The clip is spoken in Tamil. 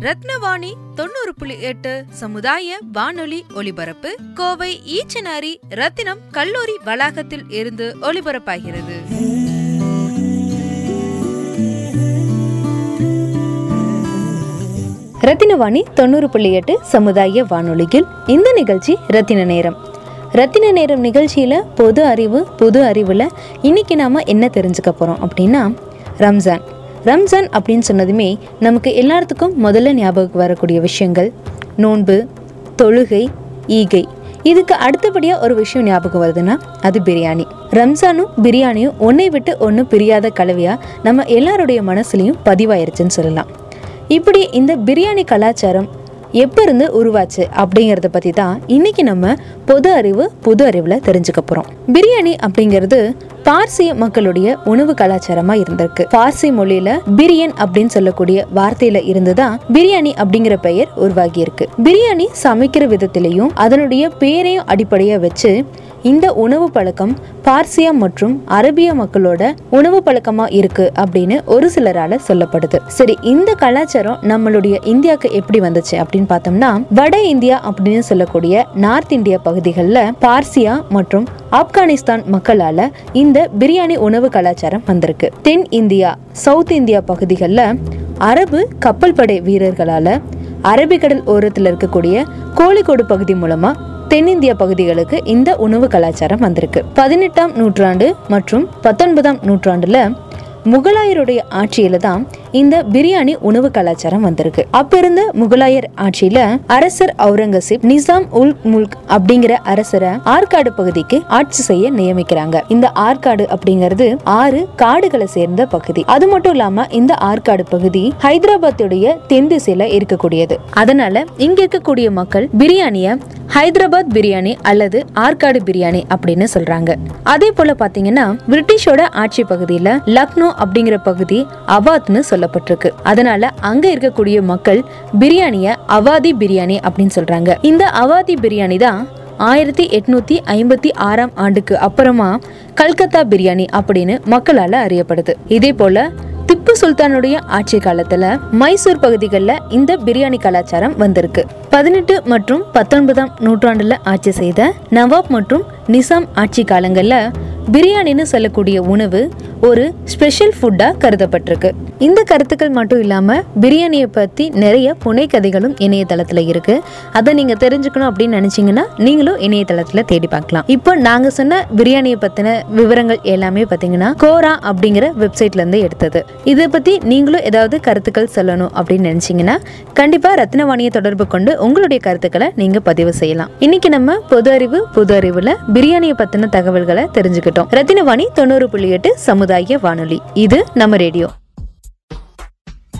ரத்னவாணி தொண்ணூறு புள்ளி எட்டு சமுதாய வானொலி ஒலிபரப்பு கோவை ஈச்சனாரி ரத்தினம் கல்லூரி வளாகத்தில் இருந்து ஒலிபரப்பாகிறது. ரத்தினவாணி தொண்ணூறு புள்ளி எட்டு சமுதாய வானொலியில் இந்த நிகழ்ச்சி ரத்தின நேரம். ரத்தின நேரம் நிகழ்ச்சியில் பொது அறிவு புது அறிவில் இன்னைக்கு நாம் என்ன தெரிஞ்சுக்க போகிறோம் அப்படின்னா ரம்ஜான். ரம்ஜான் அப்படின்னு சொன்னதுமே நமக்கு எல்லாத்துக்கும் முதல்ல ஞாபகம் வரக்கூடிய விஷயங்கள். நோன்பு தொழுகை ஈகை. இதுக்கு அடுத்தபடியாக ஒரு விஷயம் ஞாபகம் வருதுன்னா அது பிரியாணி. ரம்ஜானும் பிரியாணியும் ஒன்றை விட்டு ஒன்று பிரியாத கலவையாக நம்ம எல்லாருடைய மனசுலையும் பதிவாயிருச்சுன்னு சொல்லலாம். இப்படி இந்த பிரியாணி கலாச்சாரம் எப்போ இருந்து உருவாச்சு அப்படிங்கிறத பற்றி தான் இன்னைக்கு நம்ம பொது அறிவு புது அறிவில் தெரிஞ்சுக்க போகிறோம் பிரியாணி அப்படிங்கிறது பார்சிய மக்களுடைய உணவு கலாச்சாரமா இருந்திருக்கு. பார்சி மொழியில பிரியன் அப்படின்னு சொல்லக்கூடிய வார்த்தையில இருந்துதான் பிரியாணி அப்படிங்கிற பெயர் உருவாகி இருக்கு பிரியாணி சமைக்கிற விதத்திலையும் அதனுடைய பேரையும் அடிப்படையா வச்சு இந்த உணவு பழக்கம் பார்சியா மற்றும் அரபிய மக்களோட உணவு பழக்கமா இருக்கு அப்படின்னு ஒரு சிலரால சொல்லப்படுது. சரி இந்த கலாச்சாரம் நம்மளுடைய இந்தியாவுக்கு எப்படி வந்துச்சு அப்படின்னு பார்த்தோம்னா வட இந்தியா அப்படின்னு சொல்லக்கூடிய நார்த் இந்தியா பகுதிகளில் பார்சியா மற்றும் ஆப்கானிஸ்தான் மக்களால இந்த பிரியாணி உணவு கலாச்சாரம் வந்திருக்கு. தென் இந்தியா சவுத் இந்தியா பகுதிகளில் அரபு கப்பல் படை வீரர்களால அரபிக்கடல் ஓரத்தில் இருக்கக்கூடிய கோழிக்கோடு பகுதி மூலமா தென்னிந்திய பகுதிகளுக்கு இந்த உணவு கலாச்சாரம் வந்திருக்கு. பதினெட்டாம் நூற்றாண்டு மற்றும் பத்தொன்பதாம் நூற்றாண்டுல முகலாயருடைய ஆட்சியில தான் இந்த பிரியாணி உணவு கலாச்சாரம் வந்திருக்கு. அப்பிருந்த முகலாயர் ஆட்சியில அரசர் அவுரங்கசீப் நிசாம் உல் முல்க் அப்படிங்கிற அரசரை ஆற்காடு பகுதிக்கு ஆட்சி செய்ய நியமிக்கிறாங்க. இந்த ஆற்காடு அப்படிங்கிறது ஆறு காடுகளை சேர்ந்த பகுதி. அது மட்டும் இல்லாம இந்த ஆற்காடு பகுதி ஹைதராபாத்துடைய தென் திசையில இருக்கக்கூடியது. அதனால இங்க இருக்கக்கூடிய மக்கள் பிரியாணிய ஹைதராபாத் பிரியாணி அல்லது ஆற்காடு பிரியாணி அப்படின்னு சொல்றாங்க. அதே போல பாத்தீங்கன்னா பிரிட்டிஷோட ஆட்சி பகுதியில லக்னோ அப்படிங்கிற பகுதி அவாத்னு சொல்லப்பட்டிருக்கு. அதனால அங்க இருக்கக்கூடிய மக்கள் பிரியாணிய அவாதி பிரியாணி அப்படின்னு சொல்றாங்க. இந்த அவாதி பிரியாணி தான் ஆயிரத்தி எட்நூத்தி ஐம்பத்தி ஆறாம் ஆண்டுக்கு அப்புறமா கல்கத்தா பிரியாணி அப்படின்னு மக்களால அறியப்படுது. இதே போல திப்பு சுல்தானுடைய ஆட்சி காலத்துல மைசூர் பகுதிகளில் இந்த பிரியாணி கலாச்சாரம் வந்திருக்கு. பதினெட்டு மற்றும் பத்தொன்பதாம் நூற்றாண்டுல ஆட்சி செய்த நவாப் மற்றும் நிசாம் ஆட்சி காலங்கள்ல பிரியாணின்னு சொல்லக்கூடிய உணவு ஒரு ஸ்பெஷல் ஃபுட்டா கருதப்பட்டிருக்கு. இந்த கருத்துக்கள் மட்டும் இல்லாமல் பிரியாணியை பற்றி நிறைய புனை கதைகளும் இணையதளத்தில் இருக்கு. அதை நீங்க தெரிஞ்சுக்கணும் அப்படின்னு நினச்சிங்கன்னா நீங்களும் இணையதளத்தில் தேடி பார்க்கலாம். இப்போ நாங்க சொன்ன பிரியாணியை பற்றின விவரங்கள் எல்லாமே பார்த்தீங்கன்னா கோரா அப்படிங்கிற வெப்சைட்ல இருந்து எடுத்தது. இதை பற்றி நீங்களும் ஏதாவது கருத்துக்கள் சொல்லணும் அப்படின்னு நினைச்சீங்கன்னா கண்டிப்பாக ரத்னவாணியை தொடர்பு கொண்டு உங்களுடைய கருத்துக்களை நீங்க பதிவு செய்யலாம். இன்னைக்கு நம்ம பொது அறிவு பொது அறிவுல பிரியாணியை பற்றின தகவல்களை தெரிஞ்சுக்கிட்டோம். ரத்தினவாணி தொண்ணூறு புள்ளி எட்டு சமுதாய வானொலி. இது நம்ம ரேடியோ.